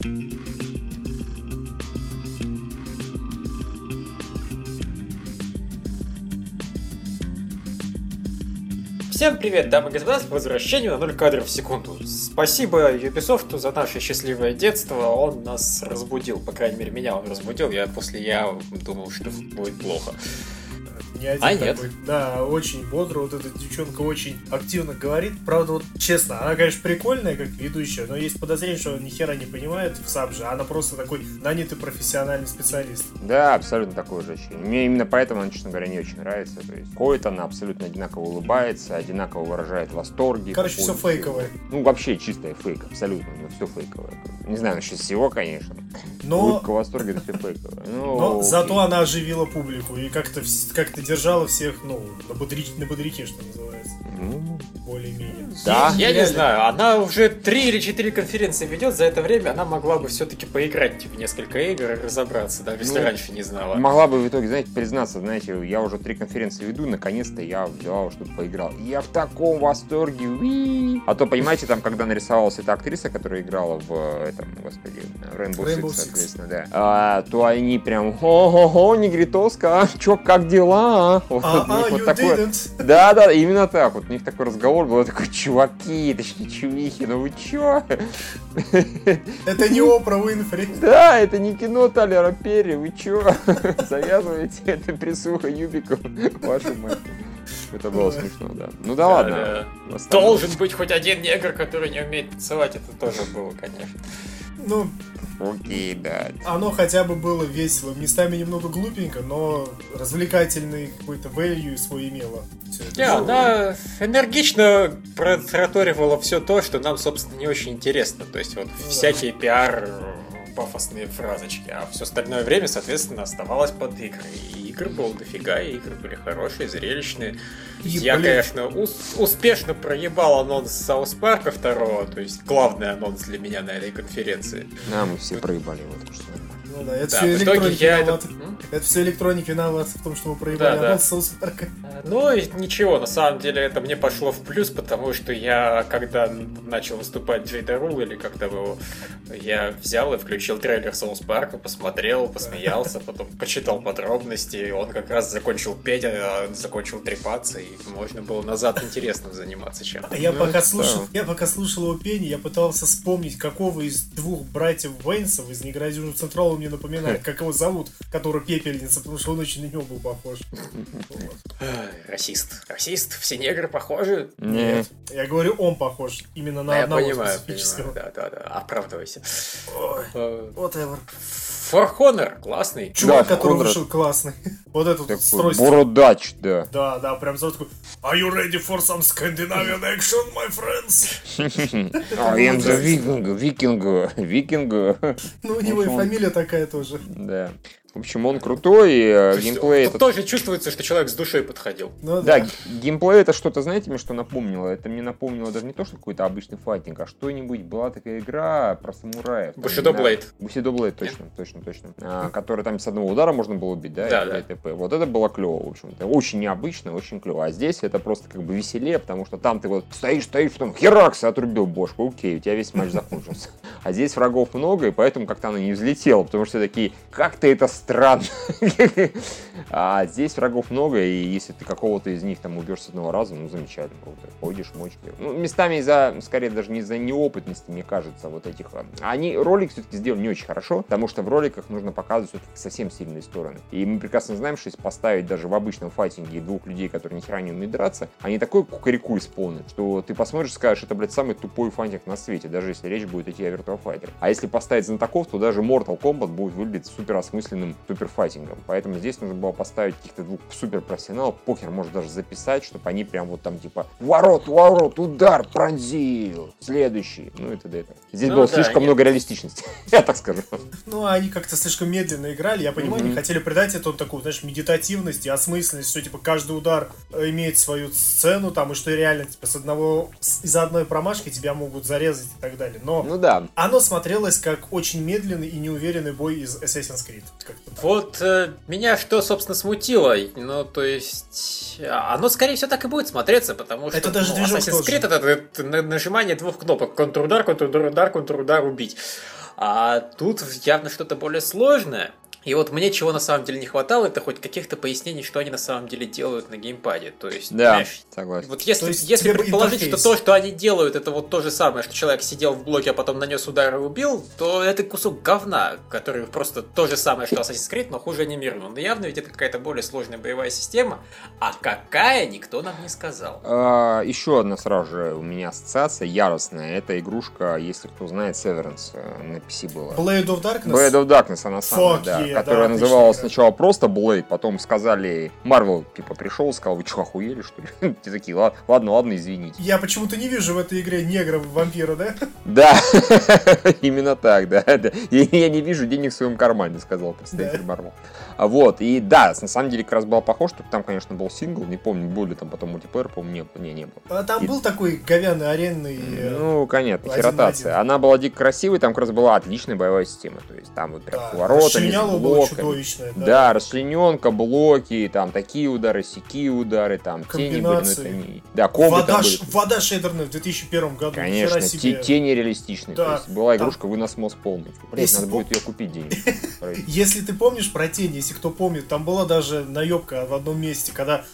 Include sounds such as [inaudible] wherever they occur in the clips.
Всем привет, дамы и господа, с возвращением на 0 кадров в секунду. Спасибо Ubisoft за наше счастливое детство, он нас разбудил, по крайней мере меня он разбудил, я после я думал, что будет плохо не один а такой. Нет. Да, очень бодро. Вот эта девчонка очень активно говорит. Правда, вот честно, она, конечно, прикольная, как ведущая, но есть подозрение, что она ни хера не понимает в сабже. Она просто такой нанятый профессиональный специалист. Да, абсолютно такое же ощущение. Мне именно поэтому она, честно говоря, не очень нравится. То есть ходит она абсолютно одинаково улыбается, одинаково выражает восторги. Короче, все фейковое. Ну, вообще чистая фейк, абсолютно. Ну, все фейковое. Не знаю насчет всего, конечно. Но... Улыбка восторга это все фейковое. Ну, Но зато она оживила публику и как-то как держала всех, ну, на, бодри... на бодряке, что называется. Ну, более-менее. Да. Я, я не знаю, она уже три или четыре конференции ведет, за это время она могла бы все-таки поиграть в несколько игр и разобраться, даже если ну, раньше не знала. Могла бы в итоге, знаете, признаться, знаете, я уже три конференции веду, наконец-то я взял, чтобы поиграл. Я в таком восторге, уи! А то, понимаете, там, когда нарисовалась эта актриса, которая играла в этом, господи, Rainbow, Rainbow Six, Six, соответственно, да, а, то они прям, ого-го, негритоска, чё, как дела? Вот, а, а, вот такое. Да, да, именно так. Вот у них такой разговор был, такой, чуваки, точнее, чувихи, ну вы чё? Это не Опра Уинфри. Да, это не кино Талера Перри, вы чё? [laughs] Завязываете это присуха Юбиком, вашу мать. Это было смешно, да. Ну да, ладно. Должен быть хоть один негр, который не умеет танцевать, это тоже было, конечно. Ну, Окей, да. Оно хотя бы было весело. Местами немного глупенько, но развлекательный какой-то value свой имело. Да, она энергично протраторивала все то, что нам, собственно, не очень интересно. То есть вот ну, всякие да. пиар пафосные фразочки, а все остальное время, соответственно, оставалось под игры. И игр было дофига, и игры были хорошие, зрелищные. И, Я, блин. конечно, ус- успешно проебал анонс South Park а второго, то есть главный анонс для меня на этой конференции. Да, мы все проебали в что ну да, это да, все электроники виноват. Это... это все электроник виноват в том, что мы проебали да, анонс да. South Park а. Ну, ничего, на самом деле это мне пошло в плюс, потому что я, когда начал выступать Джейда Рул, или там его, я взял и включил трейлер Соус Парка, посмотрел, посмеялся, [laughs] потом почитал подробности, он как раз закончил петь, а закончил трепаться, и можно было назад интересным заниматься чем А я пока слушал, я пока слушал его пение, я пытался вспомнить, какого из двух братьев Вейнсов из Негрозюжного Централа мне напоминает, как его зовут, который пепельница, потому что он очень на него был похож. Расист. Расист? Все негры похожи? Нет. Я говорю, он похож именно на одного специфического. Да, да, да. Оправдывайся. Whatever. For Honor классный. Чувак, да, который Honor... вышел классный. [laughs] вот этот такой стройство. Бородач, да. Да, да, прям сразу такой Are you ready for some Scandinavian action, my friends? I am the viking, viking, viking. Ну, у него и фамилия такая тоже. Да. В общем, он крутой, и э, геймплей... Тут это... тоже чувствуется, что человек с душой подходил. Ну, да, да, геймплей это что-то, знаете, мне что напомнило? Это мне напомнило даже не то, что какой-то обычный файтинг, а что-нибудь была такая игра про самураев. Bushido Blade. Bushido Blade, точно, точно, точно. А, который там с одного удара можно было убить, да? Да, да. ТП. Вот это было клево, в общем-то. Очень необычно, очень клево. А здесь это просто как бы веселее, потому что там ты вот стоишь, стоишь, потом херакс, отрубил бошку, окей, у тебя весь матч закончился. А здесь врагов много, и поэтому как-то она не взлетела, потому что такие, как-то это странно. [laughs] А здесь врагов много, и если ты какого-то из них там убьешь с одного раза, ну, замечательно, круто. Ходишь, мочки. Ну, местами из-за, скорее, даже не из-за неопытности, мне кажется, вот этих... А, они ролик все-таки сделали не очень хорошо, потому что в роликах нужно показывать все-таки совсем сильные стороны. И мы прекрасно знаем, что если поставить даже в обычном файтинге двух людей, которые ни хера не умеют драться, они такой кукареку исполнят, что ты посмотришь и скажешь, это, блядь, самый тупой файтинг на свете, даже если речь будет идти о Virtua Fighter. А если поставить знатоков, то даже Mortal Kombat будет выглядеть супер осмысленным супер файтингом. Поэтому здесь нужно было поставить каких-то двух суперпрофессионалов, покер может даже записать, чтобы они прям вот там типа ворот, ворот, удар, пронзил, следующий, ну и т.д. Здесь ну, было да, слишком нет. много реалистичности, [laughs] я так скажу. Ну, они как-то слишком медленно играли, я понимаю, mm-hmm. они хотели придать эту такую, знаешь, медитативность и осмысленность, что типа каждый удар э, имеет свою сцену, там, и что реально типа с одного, из-за одной промашки тебя могут зарезать и так далее. Но ну, да. оно смотрелось как очень медленный и неуверенный бой из Assassin's Creed. Вот э, меня что, собственно, смутило. Ну, то есть, а, оно, скорее всего, так и будет смотреться, потому что это даже ну, Assassin's Creed это, это, это нажимание двух кнопок. Контрудар, контрудар, контрудар, убить. А тут явно что-то более сложное. И вот мне чего на самом деле не хватало, это хоть каких-то пояснений, что они на самом деле делают на геймпаде. То есть, да, знаешь, согласен. Вот если, если предположить, интерфейс. что то, что они делают, это вот то же самое, что человек сидел в блоке, а потом нанес удар и убил, то это кусок говна, который просто то же самое, что Assassin's Creed, но хуже анимирован. Но явно ведь это какая-то более сложная боевая система, а какая, никто нам не сказал. А, еще одна сразу же у меня ассоциация яростная. Это игрушка, если кто знает, Severance э, на PC была. Blade of Darkness? Blade of Darkness, она самая, да которая да, называлась отлично, сначала просто Blade, потом сказали, Марвел, типа, пришел, сказал, вы что, охуели, что ли? [laughs] Те такие, ладно, ладно, извините. Я почему-то не вижу в этой игре негра-вампира, да? Да, [laughs] именно так, да. Я не вижу денег в своем кармане, сказал представитель Марвел. А вот, и да, на самом деле как раз было похоже, что там, конечно, был сингл, не помню, был ли там потом мультиплеер, по-моему, не, не, не был. А там и... был такой говяный аренный... Э, ну, конечно, херотация. Она была дико красивой, там как раз была отличная боевая система, то есть там вот прям да, поворотами, с блоками. Да. да, расчлененка, блоки, там такие удары, сякие удары, там тени были, ну, не... Да, комбы вода, там были. Вода шейдерная в 2001 году. Конечно, тени реалистичные, да, то есть была игрушка вынос мозг полный. Блять, надо будет ее купить денег. [laughs] Если ты помнишь про тени, если кто помнит, там была даже наебка в одном месте, когда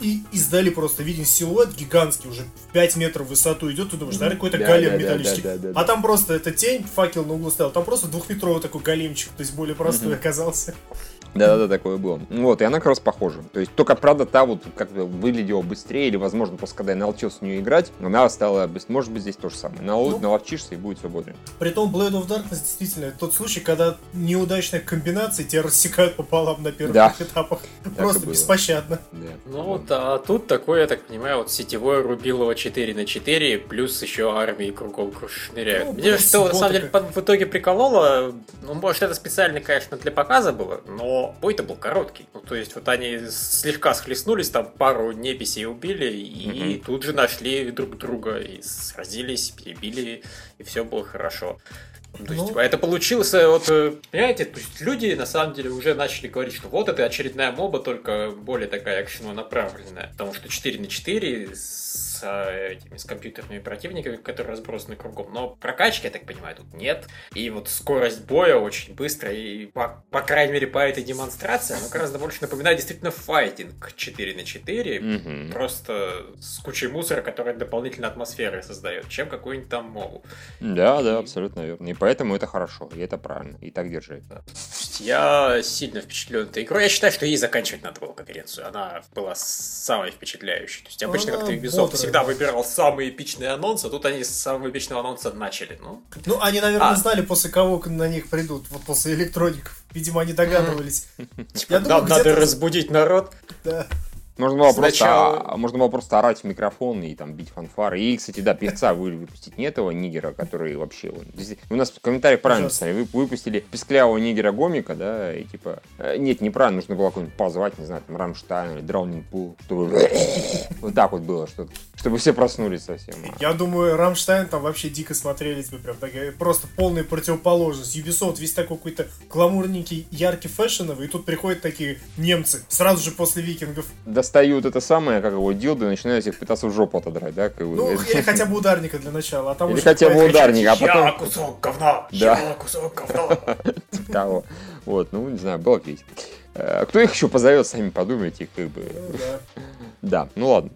и издали просто, виден силуэт гигантский, уже в 5 метров в высоту идет, ты думаешь, наверное, какой-то голем металлический. А там просто это тень, факел на углу стоял, там просто двухметровый такой големчик, то есть более простой. Оказался. Да-да-да, такое было. Вот, и она как раз похожа. То есть, только, правда, та вот как бы выглядела быстрее, или, возможно, после когда я научился в нее играть, она стала, может быть, здесь то же самое. Нал... Ну, наловчишься и будет все бодрее. Притом, Blade of Darkness действительно тот случай, когда неудачная комбинация тебя рассекают пополам на первых да. этапах. Просто беспощадно. Да. Ну вот, а тут такое, я так понимаю, вот сетевое рубилово 4 на 4, плюс еще армии кругом шныряют. Ну, Мне что, на самом деле, в итоге прикололо, ну, может, это специально, конечно, для показа было, но бой-то был короткий. Ну, то есть вот они слегка схлестнулись, там пару неписей убили, и mm-hmm. тут же нашли друг друга, и сразились, перебили, и все было хорошо. То есть, ну... это получилось, вот, э, понимаете, то есть люди на самом деле уже начали говорить, что вот это очередная моба, только более такая экшеново направленная. Потому что 4 на 4 с этими с компьютерными противниками, которые разбросаны кругом. Но прокачки, я так понимаю, тут нет. И вот скорость боя очень быстрая. И по, по крайней мере по этой демонстрации она гораздо больше напоминает действительно файтинг 4 на 4. Mm-hmm. Просто с кучей мусора, который дополнительно атмосферы создает, чем какую-нибудь там мову. Да, и... да, абсолютно верно. И поэтому это хорошо, и это правильно. И так держи. Да. Я сильно впечатлен этой игрой. Я считаю, что ей заканчивать надо было конференцию. Она была самой впечатляющей. То есть обычно как-то Ubisoft всегда выбирал самые эпичные анонсы, а тут они с самого эпичного анонса начали. Ну, ну они, наверное, а... знали, после кого на них придут, вот после электроников. Видимо, они догадывались. Думаю, надо разбудить народ. Да. Можно было, Сначала... просто, можно было просто орать в микрофон и там бить фанфары. И, кстати, да, певца выпустить не этого нигера, который вообще... У нас в комментариях правильно писали. Вы выпустили песклявого нигера Гомика, да, и типа... Э, нет, неправильно, нужно было какой-нибудь позвать, не знаю, там, Рамштайн или Drowning Pool, чтобы... [laughs] Вот так вот было, что чтобы все проснулись совсем. Я думаю, Рамштайн там вообще дико смотрелись бы, прям такая, просто полная противоположность. Ubisoft весь такой какой-то гламурненький, яркий, фэшеновый, и тут приходят такие немцы, сразу же после викингов. Да достают это самое, как его, дилды, и начинают их пытаться в жопу отодрать, да? Как ну, или хотя бы ударника для начала, а там Или хотя бы ударника, а потом... Я кусок говна! Да. Я кусок говна! [laughs] Типа того. Вот, ну, не знаю, было весело. Э, кто их еще позовет, сами подумайте, как бы. Ну, да. да, ну ладно.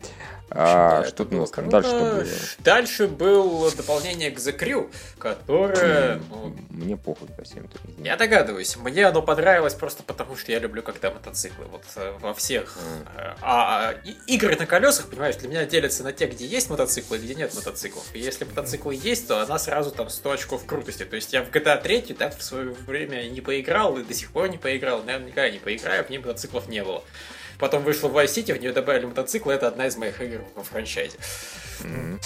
А, да, что у нас там дальше было? Дальше было дополнение к The Crew, которое... Ну, мне похуй совсем. Я догадываюсь. Мне оно понравилось просто потому, что я люблю когда мотоциклы. Вот э, во всех... Mm. А, а игры на колесах, понимаешь, для меня делятся на те, где есть мотоциклы и где нет мотоциклов. И если мотоциклы есть, то она сразу там 100 очков крутости. То есть я в GTA 3 так в свое время не поиграл и до сих пор не поиграл. Наверное, никогда не поиграю, в ней мотоциклов не было. Потом вышла Vice City, в нее добавили мотоцикл, это одна из моих игр во франчайзе. Mm-hmm.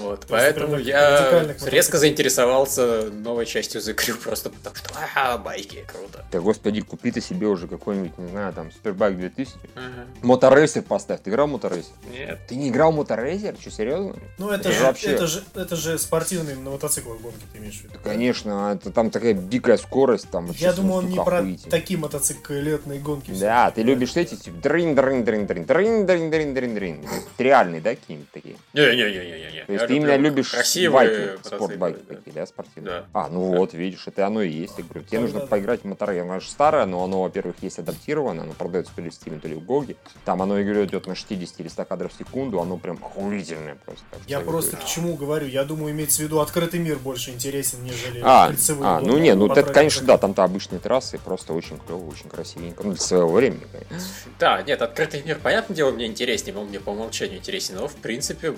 Вот, поэтому я резко заинтересовался новой частью The Crew, [laughs] просто потому что, ага, байки, круто. Да, господи, купи ты себе уже какой-нибудь, не знаю, там, Супербайк 2000. Ага. Моторейсер поставь. Ты играл в Моторейсер? Нет. Ты не играл в Моторейсер? Что, серьезно? Ну, это, это, же, вообще... это, же, это же спортивные на мотоциклах гонки, ты имеешь в виду? Да, конечно, это там такая дикая скорость, там. Я думаю, он не про такие мотоциклетные гонки. Да, ты любишь эти, типа дрин дрин дрин дрин дрин дрин дрин дрин дрин Реальные, да, какие-нибудь такие? Не-не-не-не-не. То есть ты именно любишь байки, спортбайки такие, да, спортивные? Да. А, ну вот, видишь, это оно и есть. Я говорю, тебе нужно поиграть в Моторе. Оно же старое, но оно, во-первых, есть адаптировано, оно продается то ли в Steam, то ли в Гоге. Там оно игру идет на 60 или 100 кадров в секунду, оно прям охуительное просто. Я просто к чему говорю, я думаю, имеется в виду открытый мир больше интересен, нежели а, а, ну не, ну это, конечно, да, там-то обычные трассы, просто очень клево, очень красивенько, ну для своего времени, конечно. Да, нет, открытый мир, понятное дело, мне интереснее, он мне по умолчанию интересен, но в принципе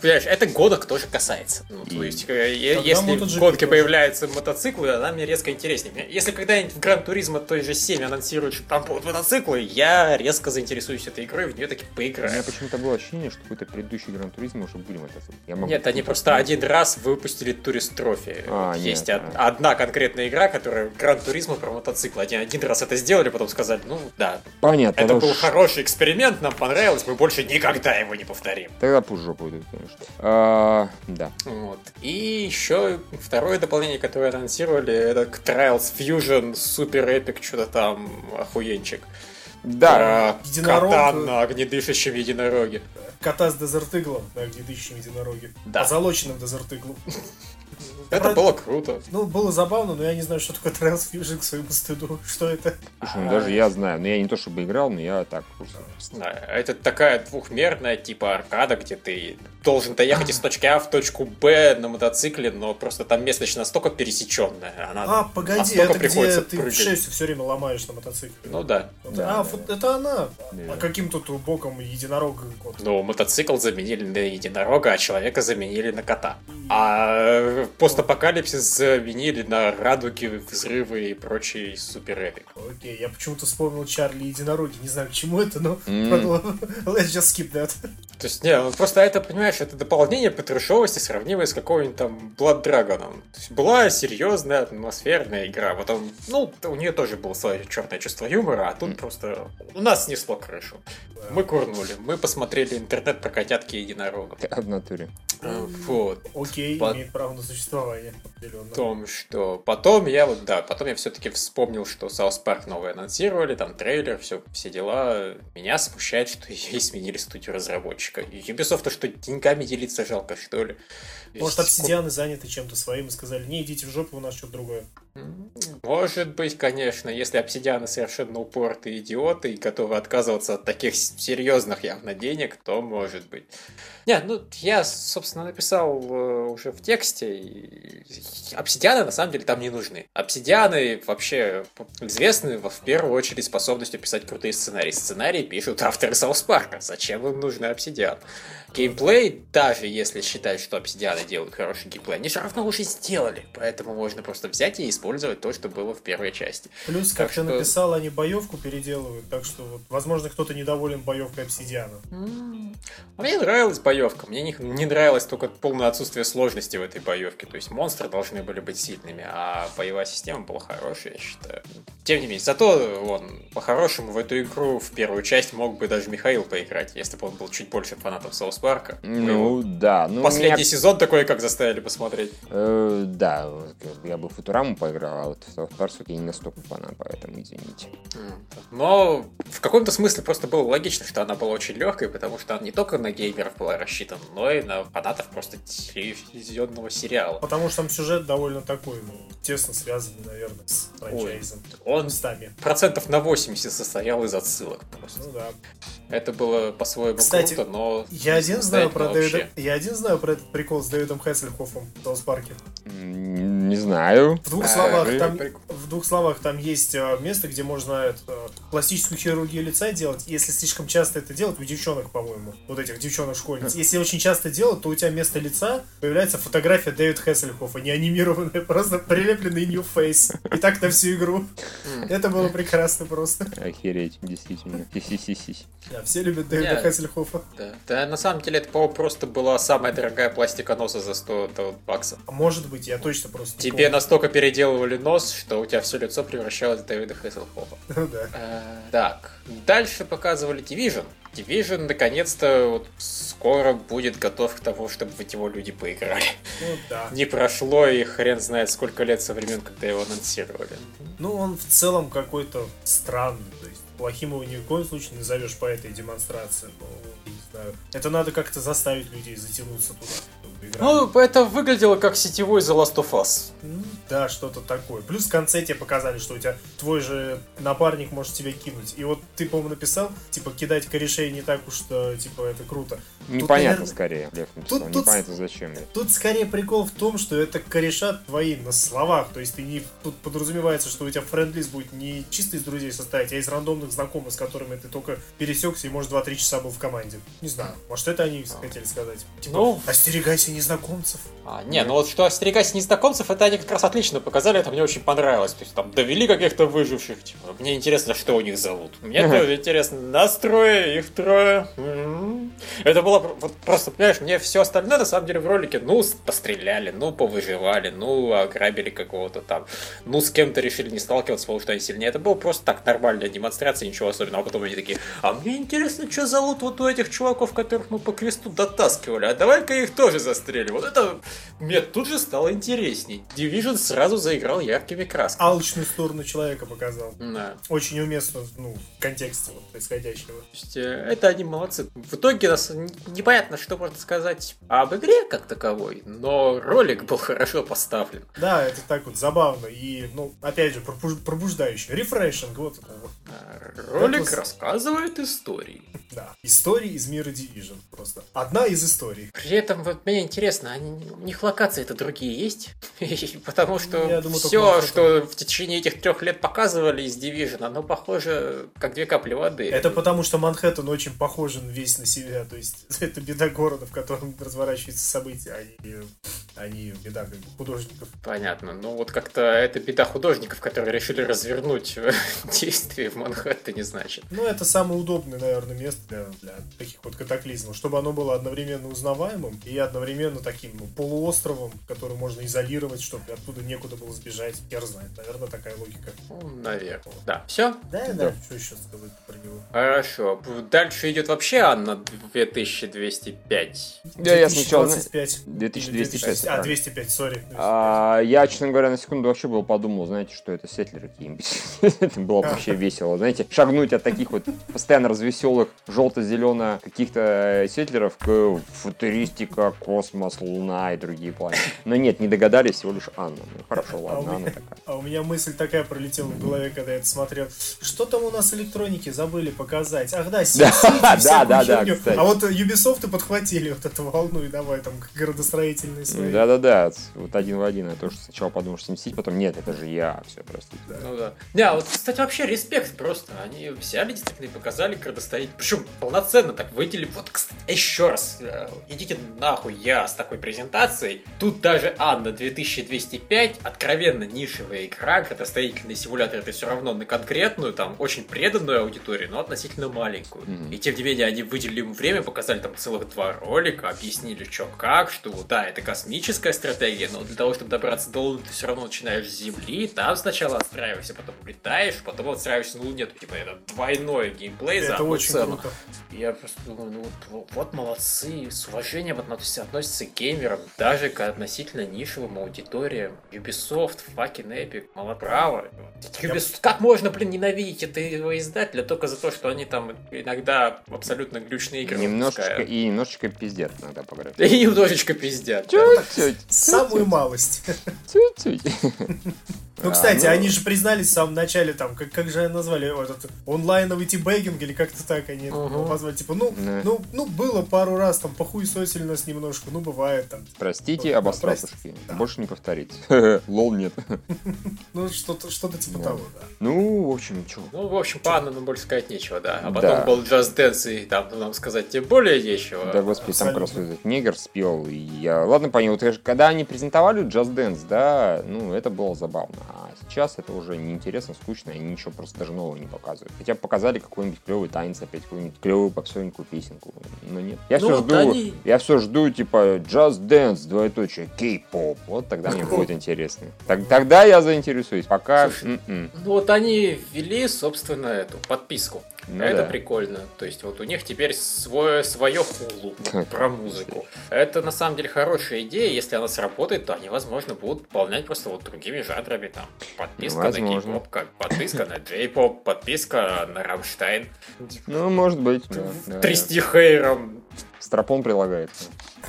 Понимаешь, это гонок тоже касается. Ну, то есть, э, если в гонке появляются мотоциклы, она мне резко интереснее. Если когда-нибудь в Gran Turismo той же 7 анонсируют, что там будут мотоциклы, я резко заинтересуюсь этой игрой, в нее таки поиграю. У меня почему-то было ощущение, что какой-то предыдущий Gran Turismo уже были мотоциклы. Нет, они просто один раз выпустили Tourist Trophy. А, Есть нет, одна конкретная игра, которая Gran Turismo про мотоциклы. Они один раз это сделали, потом сказали, ну да. Понятно. Это был хороший эксперимент, нам понравилось, мы больше никогда его не повторим. Тогда пусть жопу идут, конечно. А, да. Вот. И еще второе дополнение, которое анонсировали, это Trials Fusion Super Epic, что-то там охуенчик. Да. Про Единорог... кота на огнедышащем единороге. Кота с дезертыглом на огнедышащем единороге. Да. Позолоченным дезертыглом. Это было круто. Ну, было забавно, но я не знаю, что такое Trials Fusion к своему стыду. [laughs] Что это? Слушай, ну даже я знаю. Но я не то чтобы играл, но я так Это такая двухмерная типа аркада, где ты должен доехать из точки А в точку Б на мотоцикле, но просто там местность настолько пересеченная. Она а, погоди, это где ты в шесть все время ломаешь на мотоцикле. Ну да. а, это она. А каким тут боком единорог? Ну, мотоцикл заменили на единорога, а человека заменили на кота. А постапокалипсис заменили на радуги, взрывы и прочий супер эпик. Окей, я почему-то вспомнил Чарли Единороги. Не знаю, к чему это, но let's just skip that. То есть, не, ну просто это, понимаешь, это дополнение по трешовости, сравнимое с какой-нибудь там Blood Dragon. То есть, была серьезная атмосферная игра. Вот он, ну, у нее тоже было свое черное чувство юмора, а тут просто у нас снесло крышу. Мы курнули, мы посмотрели интернет про котятки и единорогов. В натуре. А, вот. Окей, По... имеет право на существование. В том, что потом я вот, да, потом я все-таки вспомнил, что South Park новый анонсировали, там трейлер, все, все дела. Меня смущает, что [laughs] и сменили студию разработчика. И Ubisoft, то, что деньгами делиться жалко, что ли. Может, обсидианы заняты чем-то своим и сказали, не идите в жопу, у нас что-то другое. Может быть, конечно, если обсидианы совершенно упортые идиоты и готовы отказываться от таких серьезных явно денег, то может быть. Нет, ну я, собственно, написал э, уже в тексте. Обсидианы на самом деле там не нужны. Обсидианы вообще известны в первую очередь способностью писать крутые сценарии. Сценарии пишут авторы South Park а. Зачем им нужны Obsidian? Геймплей, даже если считать, что обсидианы делают хороший геймплей, они все равно уже сделали. Поэтому можно просто взять и использовать то, что было в первой части. Плюс, как так ты что... написал, они боевку переделывают. Так что, вот, возможно, кто-то недоволен боевкой обсидиана. Mm. Мне нравилась боевка. Мне не, не нравилось только полное отсутствие сложности в этой боевке. То есть монстры должны были быть сильными, а боевая система была хорошая, я считаю. Тем не менее, зато он по-хорошему в эту игру в первую часть мог бы даже Михаил поиграть, если бы он был чуть больше фанатом Соус Парка. Ну, да. Ну, Последний меня... сезон такой, как заставили посмотреть. Э, да, я бы Футураму поиграл, а вот South Park я не настолько фанат, поэтому извините. Но в каком-то смысле просто было логично, что она была очень легкой, потому что она не только на геймеров была рассчитана, но и на фанатов просто телевизионного сериала. Потому что там сюжет довольно такой, ну, тесно связанный, наверное, с франчайзом. Ой, он местами. процентов на 80 состоял из отсылок просто. Ну да. Это было по-своему Кстати, круто, но... я один знаю про Дэвида... Я один знаю про этот прикол с Дэвидом Хессельхофом в South Park е. Не знаю. В двух а, словах, там, в двух словах там есть а, место, где можно это, пластическую хирургию лица делать. Если слишком часто это делать, у девчонок, по-моему, вот этих девчонок-школьниц, если очень часто делать, то у тебя вместо лица появляется фотография Дэвида Хессельхофа, не анимированная, [laughs] просто прилепленный new face. И так на всю игру. Это было прекрасно просто. Охереть, действительно. Да, все любят Дэвида Хессельхофа. Да. да, на самом деле это, по просто была самая дорогая пластика носа за 100 баксов. Может быть, я точно просто Тебе настолько переделывали нос, что у тебя все лицо превращалось в Дэвида Хесселхофа. [laughs] Ну да. Так, дальше показывали Division. Division наконец-то вот скоро будет готов к тому, чтобы в него люди поиграли. Ну да. Не прошло и хрен знает сколько лет со времен, когда его анонсировали. Ну он в целом какой-то странный, то есть плохим его ни в коем случае не назовешь по этой демонстрации, но не знаю. Это надо как-то заставить людей затянуться туда. Ну, это выглядело как сетевой The Last of Us. Ну, да, что-то такое. Плюс в конце тебе показали, что у тебя твой же напарник может тебя кинуть. И вот ты, по-моему, написал, типа, кидать корешей не так уж, что, типа, это круто. Непонятно тут, скорее, Лев написал. Тут, Непонятно зачем. Тут скорее прикол в том, что это кореша твои на словах. То есть ты не... Тут подразумевается, что у тебя френд-лист будет не чисто из друзей состоять, а из рандомных знакомых, с которыми ты только пересекся и, может, 2-3 часа был в команде. Не знаю. Может, это они а. хотели сказать. Типа, ну... остерегайся незнакомцев. А, не, ну вот что остерегайся незнакомцев, это они как раз отлично показали, это мне очень понравилось. То есть там довели каких-то выживших, типа, мне интересно, что у них зовут. Мне [laughs] тоже интересно, нас трое, их трое. М-м-м. Это было вот просто, понимаешь, мне все остальное на самом деле в ролике, ну, постреляли, ну, повыживали, ну, ограбили какого-то там, ну, с кем-то решили не сталкиваться, потому что они сильнее. Это было просто так нормальная демонстрация, ничего особенного. А потом они такие, а мне интересно, что зовут вот у этих чуваков, которых мы по кресту дотаскивали, а давай-ка их тоже застрелим. Вот это мне тут же стало интересней. Division сразу заиграл яркими красками. Алчную сторону человека показал. Да. Очень уместно, ну, в контексте вот происходящего. То есть, э, это они молодцы. В итоге нас непонятно, что можно сказать об игре как таковой, но ролик был хорошо поставлен. Да, это так вот забавно и, ну, опять же, пробуждающий. Рефрешинг, вот вот. Ролик это... рассказывает истории. Да, истории из мира Division просто. Одна из историй. При этом вот мне интересно, они, у них локации это другие есть? [laughs] Потому что думаю, все, что в течение этих трех лет показывали из Division, оно похоже как две капли воды. Это потому что Манхэттен очень похожен весь на себя, то есть [laughs] это беда города, в котором разворачиваются события, а не, а не беда как бы, художников. Понятно, ну вот как-то это беда художников, которые решили развернуть [laughs] действие в Манхэттене, значит. Ну это самое удобное, наверное, место для, для таких вот катаклизмов, чтобы оно было одновременно узнаваемым и одновременно таким ну, полуостровом, который можно изолировать, чтобы оттуда некуда было сбежать. Я знаю, наверное, такая логика. Ну, наверное. Да. Все? Да, да. да. Что еще сказать про него? Хорошо. Дальше идет вообще Анна 2205. Да, я сначала... 2025. 2205. А, 205, сори. А, я, честно говоря, на секунду вообще был подумал, знаете, что это сетлеры какие-нибудь. [laughs] это было вообще весело. Знаете, шагнуть от таких вот постоянно развеселых желто-зелено каких-то сетлеров к футуристика, космос, луна и другие планеты. Но нет, не догадались, всего лишь Анна. Ну, хорошо, а ладно, а Анна такая. А у меня мысль такая пролетела в голове, когда я это смотрел. Что там у нас электроники забыли показать? Ах да, [laughs] SimCity, да, да, да, А вот Ubisoft подхватили вот эту волну и давай там градостроительные свои. Да-да-да, вот один в один. Я тоже сначала подумал, что SimCity, потом нет, это же я, все, простите. Ну да. Не, а вот, кстати, вообще респект просто. Они взяли действительно и показали градостроительные. Причем полноценно так выделили. Вот, кстати, еще раз, э, идите нахуй я с такой презентацией. Тут даже Анна 2205, откровенно нишевая игра, градостроительный симулятор, это все равно на конкретную, там, очень преданную аудиторию, но относительно маленькую. Mm-hmm. И тем не менее, они выделили ему время, показали там целых два ролика, объяснили, что как, что да, это космическая стратегия, но для того, чтобы добраться до Луны, ты все равно начинаешь с Земли, там сначала отстраиваешься, потом улетаешь, потом отстраиваешься на Луне, типа это двойной геймплей это за очень цену. Круто. Я просто думаю, ну вот, вот молодцы, с уважением относятся, относятся к геймерам, даже к относительно нишевым аудиториям. Ubisoft, fucking Epic, малоправо. Ubisoft, как можно, блин, ненавидеть этого издателя только за то, что они там иногда абсолютно глючные игры немножечко И немножечко пиздят иногда пограть. [laughs] И немножечко пиздят. Чуть-чуть. Самую малость. Чуть-чуть. [laughs] Ну, кстати, а, ну... они же признались в самом начале, там, как, как же назвали этот онлайновый тибейгинг или как-то так они угу. назвали. Типа, ну, yeah. ну, ну, было пару раз, там, похуесосили нас немножко, ну, бывает там. Простите, ну, обострапушки. Да. Больше не повторить. [laughs] Лол нет. [laughs] Ну, что-то что типа того, да. Ну, в общем, что. Ну, в общем, по нам больше сказать нечего, да. А потом был Just Dance, и там нам сказать тем более нечего. Да, господи, там как раз этот негр спел, и я... Ладно, понял, когда они презентовали Just Dance, да, ну, это было забавно. Сейчас это уже неинтересно, скучно, и ничего просто даже нового не показывают. Хотя показали какой-нибудь клевый танец, опять какую-нибудь клевую попсовенькую песенку. Но нет. Я ну, все жду, они... я все жду, типа, Just Dance, двоеточие, кей-поп. Вот тогда мне будет интересно. Тогда я заинтересуюсь. Пока... М-м. Ну вот они ввели, собственно, эту подписку Ну, это да. прикольно. То есть вот у них теперь свое, свое Hulu про музыку. Это на самом деле хорошая идея. Если она сработает, то они, возможно, будут выполнять просто вот другими жанрами. Там подписка возможно. на кей-поп, как подписка на джей-поп, подписка на Рамштайн. Ну, может быть. Да, Трясти да. hair ом. Страпон прилагается.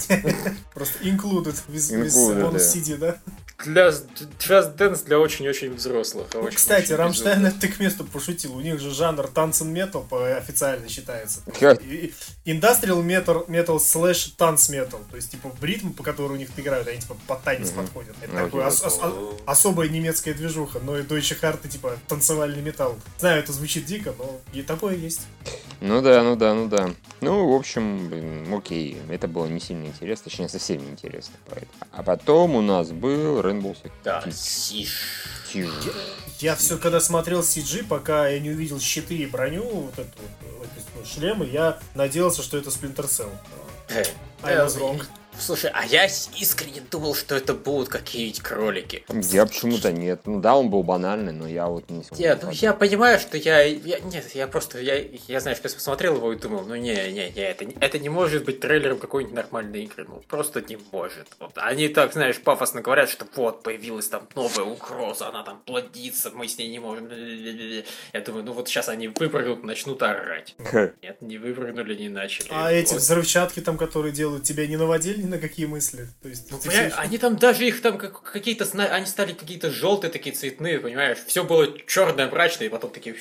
[laughs] Просто included, без, included, без CD, да? Для Just Dance для очень-очень взрослых. Ну, очень, кстати, Рамштайн это ты к месту пошутил. У них же жанр танцен метал официально считается. Индастриал метал, слэш танц метал. То есть, типа, ритм, по которому у них играют, они типа под танец подходят. Это ну, такое особая немецкая движуха, но и Deutsche Hard, типа, танцевальный металл. Знаю, это звучит дико, но и такое есть. Ну да, ну да, ну да. Ну, в общем, блин, окей, это было не сильно интересно, точнее, совсем не интересно. А потом у нас был Rainbow Six. Да, Сиш. Я, я все, когда смотрел CG, пока я не увидел щиты и броню, вот эту вот, вот, шлемы, я надеялся, что это Splinter Cell. I was wrong. Слушай, а я искренне думал, что это будут какие-нибудь кролики. Я почему-то нет. Ну да, он был банальный, но я вот не Нет, ну я понимаю, что я, я... Нет, я просто... Я, я знаешь, я посмотрел его и думал, ну не, не, не, это, это не может быть трейлером какой-нибудь нормальной игры. Ну просто не может. Вот. Они так, знаешь, пафосно говорят, что вот, появилась там новая угроза, она там плодится, мы с ней не можем... Я думаю, ну вот сейчас они выпрыгнут, начнут орать. [laughs] Нет, не выпрыгнули, не начали. А эти взрывчатки там, которые делают, тебя не наводили на какие мысли. То есть, ну, понимаешь, они там даже их там как, какие-то, они стали какие-то желтые такие цветные, понимаешь? Все было черное, мрачное, и потом такие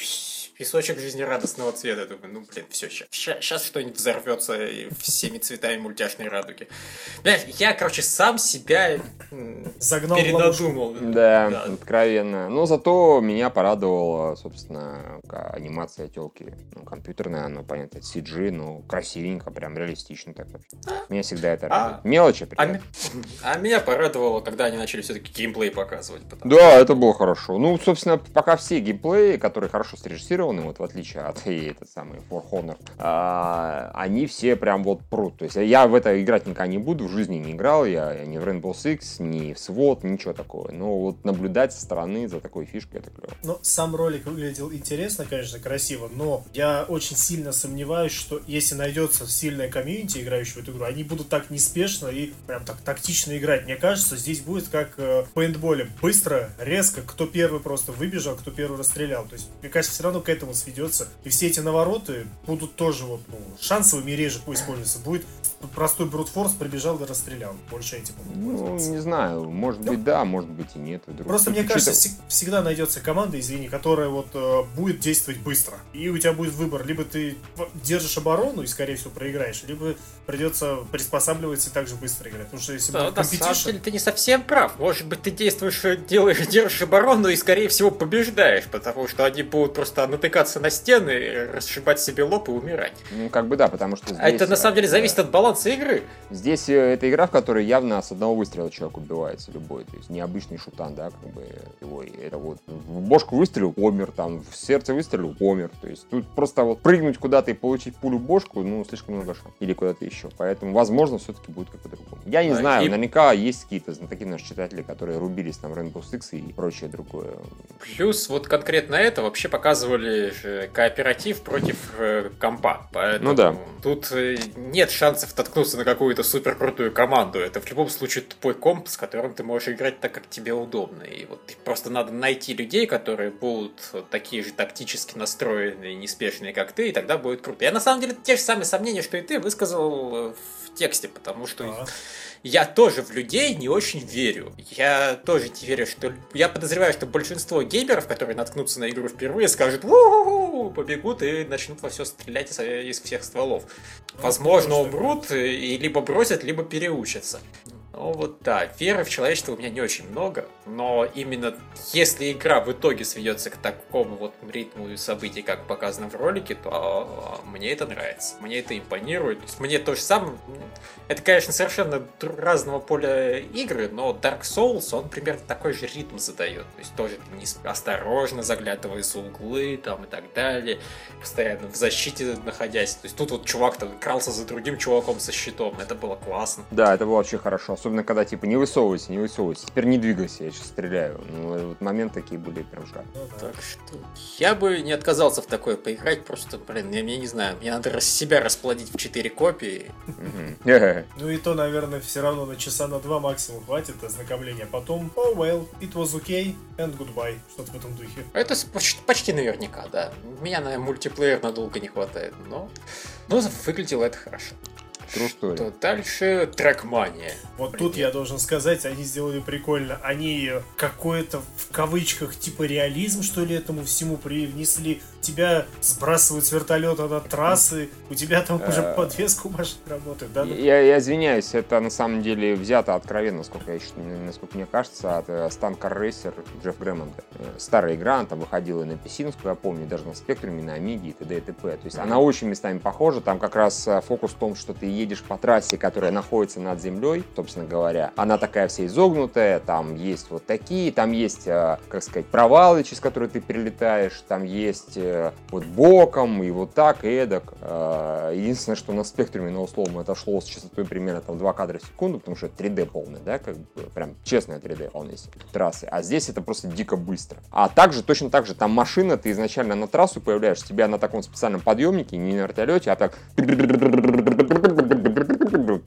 песочек жизнерадостного цвета. Думаю, ну, блин, все, сейчас, что-нибудь взорвется всеми цветами мультяшной радуги. Знаешь, я, короче, сам себя Загнал передодумал. Да, да, откровенно. Но зато меня порадовала, собственно, анимация телки. Ну, компьютерная, она, понятно, CG, но красивенько, прям реалистично так вообще. Меня всегда это а, радует. Мелочи, а, а меня порадовало, когда они начали все-таки геймплей показывать. Да, это было хорошо. Ну, собственно, пока все геймплеи, которые хорошо срежиссированы, сделаны, вот в отличие от [laughs] и этот самый For Honor, а, они все прям вот прут. То есть я в это играть никогда не буду, в жизни не играл, я ни в Rainbow Six, ни в SWOT, ничего такого. Но вот наблюдать со стороны за такой фишкой это клево. Ну, сам ролик выглядел интересно, конечно, красиво, но я очень сильно сомневаюсь, что если найдется сильная комьюнити, играющая в эту игру, они будут так неспешно и прям так тактично играть. Мне кажется, здесь будет как э, в пейнтболе. Быстро, резко, кто первый просто выбежал, кто первый расстрелял. То есть, мне кажется, все равно к этому сведется. И все эти навороты будут тоже вот, ну, шансовыми реже использоваться. Будет простой брутфорс, прибежал и расстрелял. Больше этим Ну, не знаю, может быть да, может быть и нет. Вдруг. Просто мне кажется, всегда найдется команда, извини, которая вот э, будет действовать быстро. И у тебя будет выбор, либо ты держишь оборону и, скорее всего, проиграешь, либо придется приспосабливаться и также быстро играть. Потому что если да, будет на самом деле ты не совсем прав. Может быть, ты действуешь, делаешь, [laughs] держишь оборону и, скорее всего, побеждаешь, потому что они будут просто натыкаться на стены, расшибать себе лоб и умирать. Ну, как бы да, потому что здесь... А это, на самом деле, зависит от баланса игры. Здесь э, это игра, в которой явно с одного выстрела человек убивается любой. То есть необычный шутан, да, как бы его. Это вот в бошку выстрелил, помер, там, в сердце выстрелил, помер. То есть тут просто вот прыгнуть куда-то и получить пулю в бошку, ну, слишком много шансов. Или куда-то еще. Поэтому, возможно, все-таки будет как-то другому. Я не а, знаю, и... наверняка есть какие-то знатоки наши читатели, которые рубились там Rainbow Six и прочее другое. Плюс вот конкретно это вообще показывали кооператив против э, компа. Поэтому ну да. Тут э, нет шансов наткнуться на какую-то супер крутую команду. Это в любом случае тупой комп, с которым ты можешь играть так, как тебе удобно. И вот просто надо найти людей, которые будут такие же тактически настроенные, неспешные, как ты, и тогда будет круто. Я на самом деле те же самые сомнения, что и ты, высказал в тексте, потому что а я тоже в людей не очень верю. Я тоже не верю, что... Я подозреваю, что большинство геймеров, которые наткнутся на игру впервые, скажут у побегут и начнут во все стрелять из всех стволов. Ну, Возможно, умрут и либо бросят, либо переучатся. Ну вот да, веры в человечество у меня не очень много, но именно если игра в итоге сведется к такому вот ритму событий, как показано в ролике, то а, мне это нравится, мне это импонирует. Мне то же самое, это, конечно, совершенно разного поля игры, но Dark Souls, он примерно такой же ритм задает, то есть тоже не осторожно заглядывая за углы там и так далее, постоянно в защите находясь. То есть тут вот чувак там крался за другим чуваком со щитом, это было классно. Да, это было вообще хорошо, особенно когда типа не высовывайся, не высовывайся, теперь не двигайся, я сейчас стреляю. Ну, вот моменты такие были прям жаль. Ну так что я бы не отказался в такое поиграть, просто, блин, я, я не знаю, мне надо себя расплодить в 4 копии. Ну и то, наверное, все равно на часа на два максимум хватит ознакомления. Потом, oh well, it was okay and goodbye. Что-то в этом духе. Это почти наверняка, да. Меня на мультиплеер надолго не хватает, но... Но выглядело это хорошо. True story. То дальше трекмания. Вот Привет. тут я должен сказать, они сделали прикольно. Они какой-то в кавычках типа реализм, что ли, этому всему привнесли тебя сбрасывают с вертолета на трассы, у тебя там уже э, подвеску машин работает, да? Я, я извиняюсь, это на самом деле взято откровенно, насколько, я, насколько мне кажется, от Stan Car Racer Джефф Грэмонда. Э, старая игра, она там выходила и на PC, я помню, даже на Спектруме, на Амиге и т.д. и т.п. То есть она очень местами похожа, там как раз э, фокус в том, что ты едешь по трассе, которая находится над землей, собственно говоря. Она такая вся изогнутая, там есть вот такие, там есть, как сказать, провалы, через которые ты перелетаешь, там есть вот боком и вот так, и эдак. А, единственное, что на спектруме, на условно, это шло с частотой примерно там 2 кадра в секунду, потому что это 3D полный, да, как бы прям честная 3D полность трассы. А здесь это просто дико быстро. А также, точно так же, там машина, ты изначально на трассу появляешься, тебя на таком специальном подъемнике, не на вертолете, а так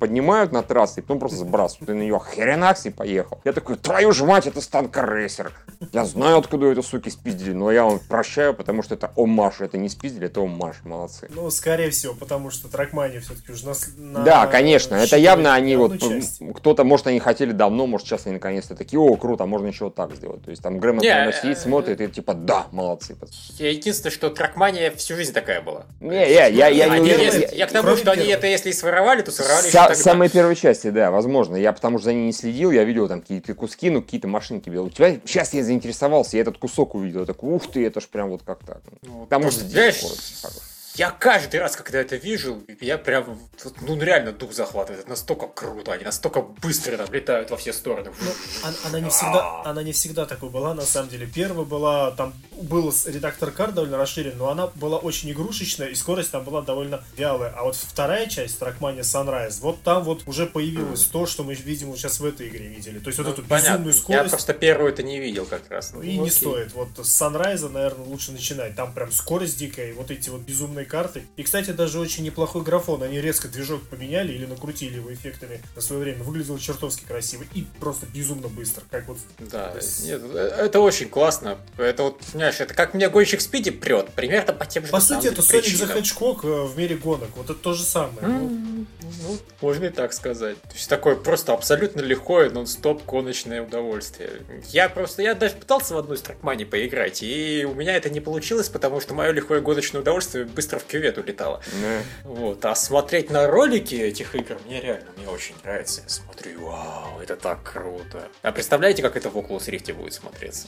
поднимают на трассу и потом просто сбрасывают. Ты на нее хренакс и поехал. Я такой, твою ж мать, это станка рейсер. Я знаю, откуда это суки спиздили, но я вам прощаю, потому что это омаш. Это не спиздили, это омаш. Молодцы. Ну, скорее всего, потому что тракмания все-таки уже на, на... Да, конечно. Это явно они вот... Кто-то, может, они хотели давно, может, сейчас они наконец-то такие, о, круто, можно еще вот так сделать. То есть там Грэм сидит, смотрит и типа, да, молодцы. Я единственное, что тракмания всю жизнь такая была. Не, я, я, я, не уверен. Я к тому, что они это если своровали, то своровали С самой первой части, да, возможно. Я потому что за ней не следил, я видел там какие-то куски, ну, какие-то машинки тебя сейчас я заинтересовался, я этот кусок увидел, такой, ух ты, это ж прям вот как так. Ну, Потому что знаешь, я каждый раз, когда это вижу, я прям, ну реально дух захватывает. Это настолько круто, они настолько быстро там летают во все стороны. Ну, она, не всегда, она не всегда такой была, на самом деле. Первая была, там был редактор кар довольно расширен, но она была очень игрушечная, и скорость там была довольно вялая. А вот вторая часть, Trackmania Sunrise, вот там вот уже появилось то, что мы, видимо, сейчас в этой игре видели. То есть вот ну, эту понятно. безумную скорость. Я просто первую это не видел как раз. Ну, и ну, не стоит. Вот с Sunrise, наверное, лучше начинать. Там прям скорость дикая, и вот эти вот безумные карты. И, кстати, даже очень неплохой графон. Они резко движок поменяли или накрутили его эффектами на свое время. Выглядело чертовски красиво и просто безумно быстро. Как вот... Да, нет, это очень классно. Это вот, понимаешь, это как мне гонщик спиди прет. Примерно по тем же По сути, это Sonic the Hedgehog в мире гонок. Вот это то же самое. Mm-hmm. Ну, можно и так сказать. То есть такое просто абсолютно легкое нон-стоп гоночное удовольствие. Я просто, я даже пытался в одну из тракмани поиграть, и у меня это не получилось, потому что мое легкое гоночное удовольствие быстро в кювет улетало. Mm. Вот. А смотреть на ролики этих игр мне реально, мне очень нравится. Я смотрю, вау, это так круто. А представляете, как это в Oculus Rift будет смотреться?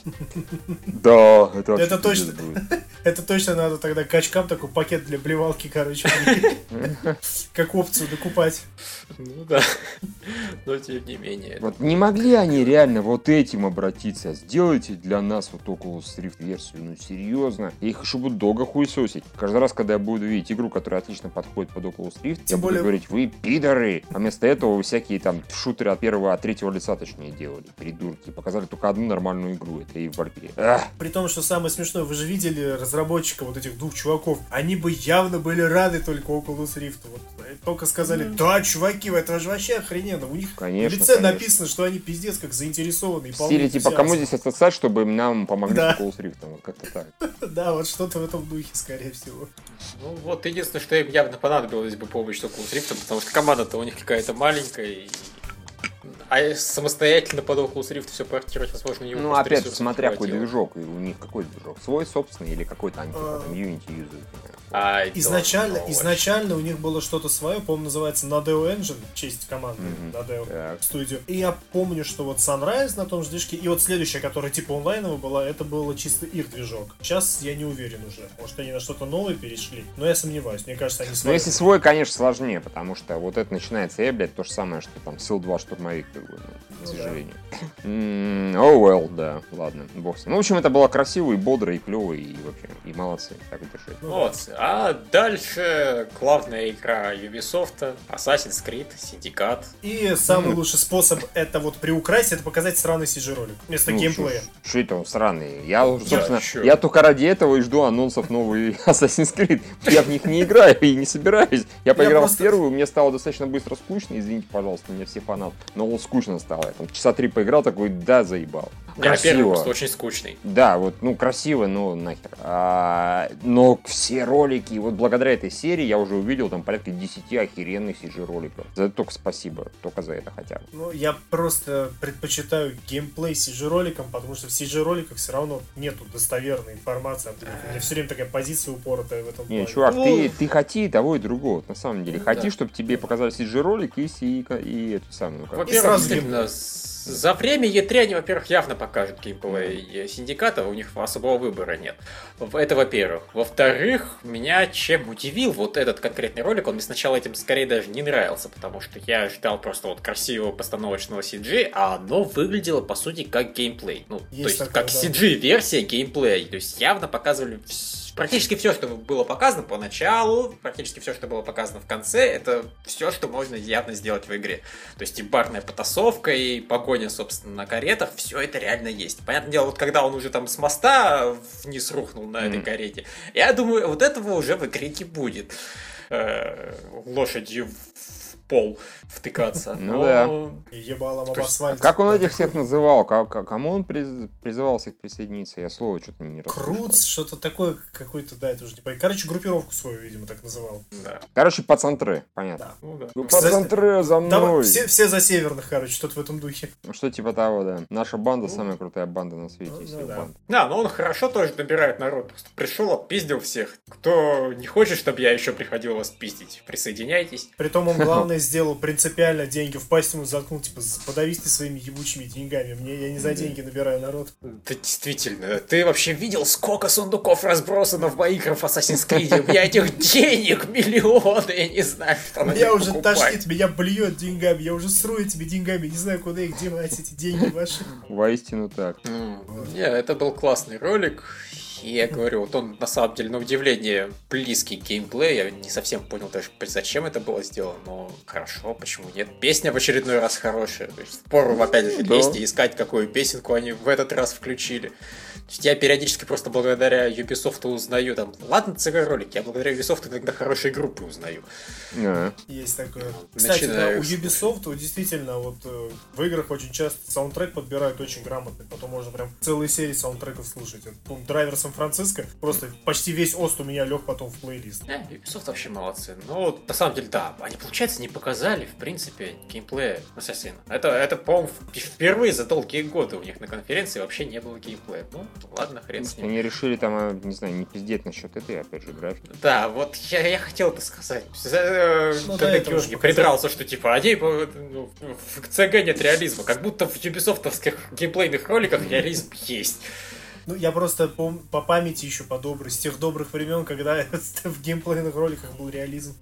Да, это Это точно. [laughs] Это точно надо тогда качкам такой пакет для блевалки, короче, [laughs] как опцию докупать. Ну да, [laughs] но тем не менее. Вот не могли они реально вот этим обратиться? Сделайте для нас вот Oculus Rift версию, ну серьезно. Я их еще буду долго хуесосить. Каждый раз, когда я буду видеть игру, которая отлично подходит под Oculus Rift, Тем я более... буду говорить, вы пидоры. А вместо этого вы всякие там шутеры от первого, от третьего лица точнее делали. Придурки. Показали только одну нормальную игру. Это и в Valkyrie. При том, что самое смешное, вы же видели разработчика вот этих двух чуваков. Они бы явно были рады только Oculus Rift. Вот. Только сказали, да, чуваки, это же вообще охрененно. У них конечно, в лице конечно. написано, что они пиздец как заинтересованы. В стиле, типа, кому здесь отсосать, чтобы нам помогли да. с Oculus Rift. Вот как-то так. [laughs] Да, вот что-то в этом духе, скорее всего. Ну, вот единственное, что им явно понадобилось бы помощь с Oculus Rift, потому что команда-то у них какая-то маленькая, и а самостоятельно под Oculus Rift все портировать, возможно, не Ну, опять же, смотря какой движок. У них какой движок? Свой собственный или какой-то они типа, там Unity юзают? А, изначально, изначально у них было что-то свое, по-моему, называется Nadeo Engine, честь команды mm-hmm. Nadeo так. студию. И я помню, что вот Sunrise на том же движке, и вот следующая, которая типа онлайновая была, это было чисто их движок. Сейчас я не уверен уже. Может, они на что-то новое перешли, но я сомневаюсь. Мне кажется, они свои. Ну, если свой, конечно, сложнее, потому что вот это начинается, э, блядь, то же самое, что там Сил 2 штурмовик. Как бы, ну, к сожалению. [coughs] Oh well, да, ладно, бог с ним. Ну, в общем, это было красиво и бодро, и клево, и вообще, и молодцы, так держать. Вот, а дальше главная игра Ubisoft, Assassin's Creed, Syndicate. И самый лучший способ это вот приукрасить, это показать сраный CG-ролик вместо ну, геймплея. Что это он сраный? Я, собственно, я, я только ради этого и жду анонсов новый [laughs] Assassin's Creed. Я в них не играю и не собираюсь. Я поиграл я просто... в первую, мне стало достаточно быстро скучно, извините, пожалуйста, мне все фанаты. Но вот скучно стало. Я там часа три поиграл, такой, да, заебал. Красиво. первый просто очень скучный. Да, вот, ну, красиво, но нахер. А, но все ролики, вот благодаря этой серии я уже увидел там порядка 10 охеренных CG роликов. За это только спасибо, только за это хотя бы. Ну, я просто предпочитаю геймплей CG роликам, потому что в CG роликах все равно нету достоверной информации. У меня все время такая позиция упоротая в этом Не, плане. чувак, ну... ты, ты хоти того и другого, на самом деле. Ну, хоти, да. чтобы тебе показали CG ролик и, и, и эту самую. Ну, Во-первых, действительно, за время E3 они, во-первых, явно покажут геймплей синдиката, у них особого выбора нет. Это во-первых. Во-вторых, меня чем удивил вот этот конкретный ролик, он мне сначала этим скорее даже не нравился, потому что я ждал просто вот красивого постановочного CG, а оно выглядело, по сути, как геймплей. Ну, есть то есть, такое, как да. CG-версия геймплея. То есть, явно показывали практически все, что было показано поначалу, практически все, что было показано в конце, это все, что можно явно сделать в игре. То есть и барная потасовка, и погоня, собственно, на каретах, все это реально есть. Понятное дело, вот когда он уже там с моста вниз рухнул на этой карете, я думаю, вот этого уже в игре не будет э, лошадью пол втыкаться. Ну да. Ебалом об асфальт. Как он этих всех называл? Кому он призывал всех присоединиться? Я слово что-то не расслышал. Круц, что-то такое какой-то, да, это уже не понимаю. Короче, группировку свою, видимо, так называл. Да. Короче, пацантры, понятно. Да. Ну. Ну, пацантры за мной. Все, все за северных, короче, что-то в этом духе. Ну, что типа того, да. Наша банда самая крутая банда на свете. Да. но он хорошо тоже набирает народ. Просто пришел, отпиздил всех. Кто не хочет, чтобы я еще приходил вас пиздить, присоединяйтесь. Притом он главное сделал принципиально деньги в пасть ему заткнул, типа, подавись ты своими ебучими деньгами. Мне я не за деньги набираю народ. Да действительно, ты вообще видел, сколько сундуков разбросано в моих Assassin's Creed? У меня этих денег миллионы, я не знаю, что надо Я уже тошнит, меня блюет деньгами, я уже сру этими деньгами, не знаю, куда их девать, эти деньги ваши. Воистину так. Не, это был классный ролик. И я говорю, вот он на самом деле на удивление близкий геймплей. Я не совсем понял даже, зачем это было сделано, но хорошо, почему нет. Песня в очередной раз хорошая. То есть, пору опять же лезть и искать, какую песенку они в этот раз включили я периодически просто благодаря Ubisoft узнаю, там, ладно, ЦГ-ролик, я благодаря Ubisoft иногда хорошие группы узнаю. Yeah. Есть такое. Кстати, да, у Ubisoft действительно вот э, в играх очень часто саундтрек подбирают очень грамотный, потом можно прям целые серии саундтреков слушать. Помню, драйвер Сан-Франциско, просто почти весь ост у меня лег потом в плейлист. Yeah, Ubisoft вообще молодцы. Ну, на самом деле, да, они, получается, не показали, в принципе, геймплея Ассасина. Это, это по-моему, впервые за долгие годы у них на конференции вообще не было геймплея. Ну, ладно, хрен с ним. Они решили там, а, не знаю, не пиздеть насчет этой, опять же, графики. Да, вот я, я хотел это сказать. Э, ну, Когда Георгий придрался, что типа, они ну, в CG нет реализма. Как будто в юбисофтовских геймплейных роликах реализм есть. Ну, я просто по, по памяти еще по доброй, с тех добрых времен, когда [laughs] в геймплейных роликах был реализм.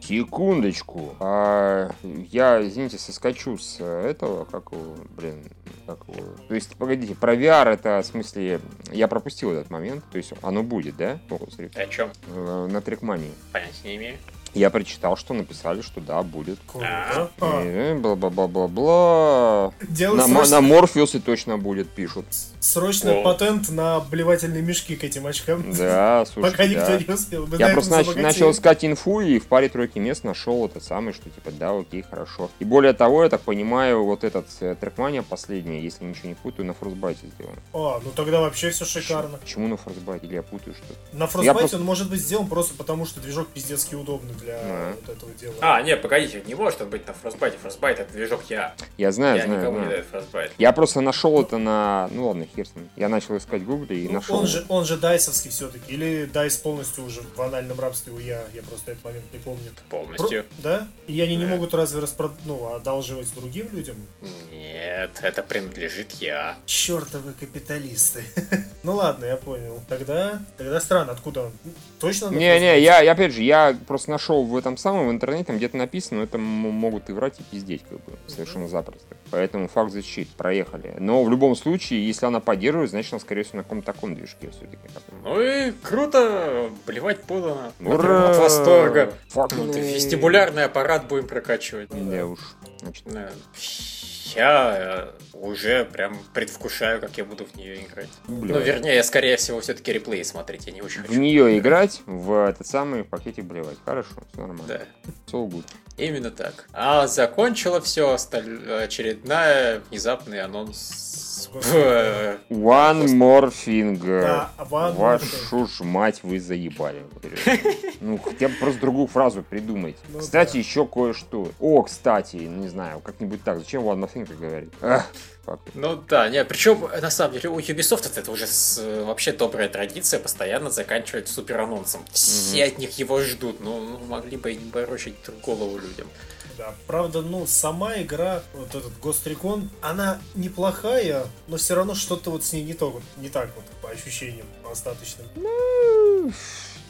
Секундочку. А, я, извините, соскочу с этого, как его, блин, как его. То есть, погодите, про VR это, в смысле, я пропустил этот момент, то есть оно будет, да? О чем? Э, на трекмании. Понятия не имею. Я прочитал, что написали, что да, будет. Бла-бла-бла-бла-бла. На, срочно... на Морфеусе точно будет, пишут. Срочный О. патент на обливательные мешки к этим очкам. Да, слушай, Пока да. никто не успел. Мы Я просто нач- начал искать инфу и в паре тройки мест нашел это самое, что типа да, окей, хорошо. И более того, я так понимаю, вот этот э, трекмания последний, если ничего не путаю, на фростбайте сделан. А, ну тогда вообще все шикарно. Почему на фростбайте? Или я путаю что-то? На фростбайте просто... он может быть сделан просто потому, что движок пиздецки удобный для а. вот этого дела. А, нет, погодите, не может быть на Frostbite. Frostbite это движок я. Я знаю, я знаю. никому знаю. не даю Frostbite. Я просто нашел это на... Ну ладно, ним. Я начал искать в гугле и ну, нашел. Он же, он же дайсовский все-таки. Или дайс полностью уже в анальном рабстве у я. Я просто этот момент не помню. Полностью. Про... Да? И они да. не могут разве распрод... ну, одалживать другим людям? Нет, это принадлежит я. Чертовы капиталисты. [laughs] ну ладно, я понял. Тогда, тогда странно, откуда он? Точно? Не-не, я, опять же, я просто нашел нашел в этом самом в интернете, где-то написано, но это могут и врать, и пиздеть, как бы, совершенно запросто. Поэтому факт защит, проехали. Но в любом случае, если она поддерживает, значит, она, скорее всего, на каком-то таком движке все-таки. Ну и круто, блевать подано. Ура! От восторга. Вот, вестибулярный аппарат будем прокачивать. Да уж. Значит, я э, уже прям предвкушаю, как я буду в нее играть. Блин. Ну, вернее, я, скорее всего, все-таки реплей смотреть, я не очень хочу. В нее играть, в этот самый пакетик блевать. Хорошо, все нормально. Да. Все good. Именно так. А закончила все очередная внезапный анонс One more. Да, Вашу ж мать вы заебали. Ну, хотя бы просто другую фразу придумайте. Ну, кстати, еще кое-что. О, кстати, не знаю, как-нибудь так. Зачем one more thing так говорить? Ну да, не, причем на самом деле у Ubisoft это уже с, вообще добрая традиция постоянно заканчивать супер анонсом. Все от них его ждут, но ну, могли бы и не борочить голову людям. Да, правда, ну, сама игра, вот этот Ghost Recon, она неплохая, но все равно что-то вот с ней не то, не так вот, по ощущениям остаточным. Ну,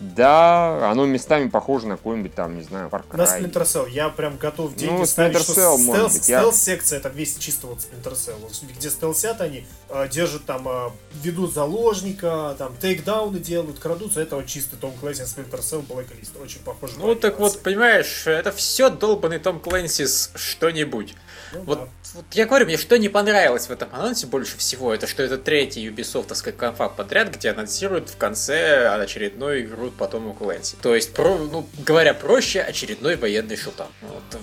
да, оно местами похоже на какой-нибудь там, не знаю, Far Cry. На Splinter Cell. Я прям готов деньги ну, ставить, Splinter Cell, что стелс, быть, я... стелс-секция это весь чисто вот Splinter Cell. Где стелсят они, э, держат там, э, ведут заложника, там, тейкдауны делают, крадутся. Это вот чисто Том Клэнси Splinter Cell Blacklist. Очень похоже Ну, так вот, понимаешь, это все долбанный Том Клэнси с что-нибудь. Ну, вот, да. вот я говорю, мне что не понравилось в этом анонсе больше всего, это что это третий Ubisoftовская конфа подряд, где анонсируют в конце очередную игру потом у Клэнси. То есть, про, ну, говоря проще, очередной военный шутан. Вот,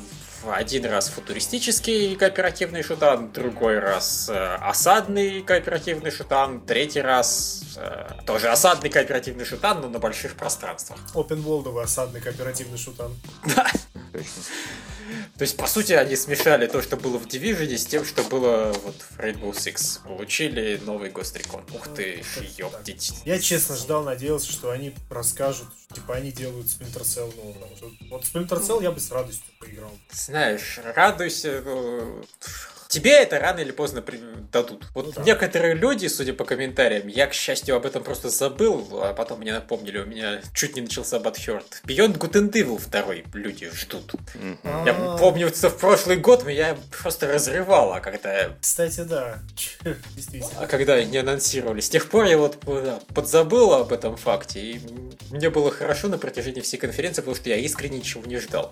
один раз футуристический кооперативный шутан, другой раз э, осадный кооперативный шутан, третий раз э, тоже осадный кооперативный шутан, но на больших пространствах. Open World осадный кооперативный шутан. Да. [laughs] [laughs] То есть, по сути, они смешали то, что было в Division, с тем, что было вот в Rainbow Six. Получили новый Ghost Recon. Ух ты, ёптить. Я честно ждал, надеялся, что они расскажут, типа они делают Splinter Cell нового. Вот Splinter Cell я бы с радостью поиграл. Знаешь, радуйся, ну, тебе это рано или поздно дадут. Вот ну, да. некоторые люди, судя по комментариям, я, к счастью, об этом просто забыл, а потом мне напомнили, у меня чуть не начался Бадхерт. Beyond Good and Evil второй люди ждут. Mm-hmm. Я помню, что в прошлый год меня просто разрывало, когда... Кстати, да. [laughs] Действительно. А когда не анонсировали. С тех пор я вот подзабыл об этом факте, и мне было хорошо на протяжении всей конференции, потому что я искренне ничего не ждал.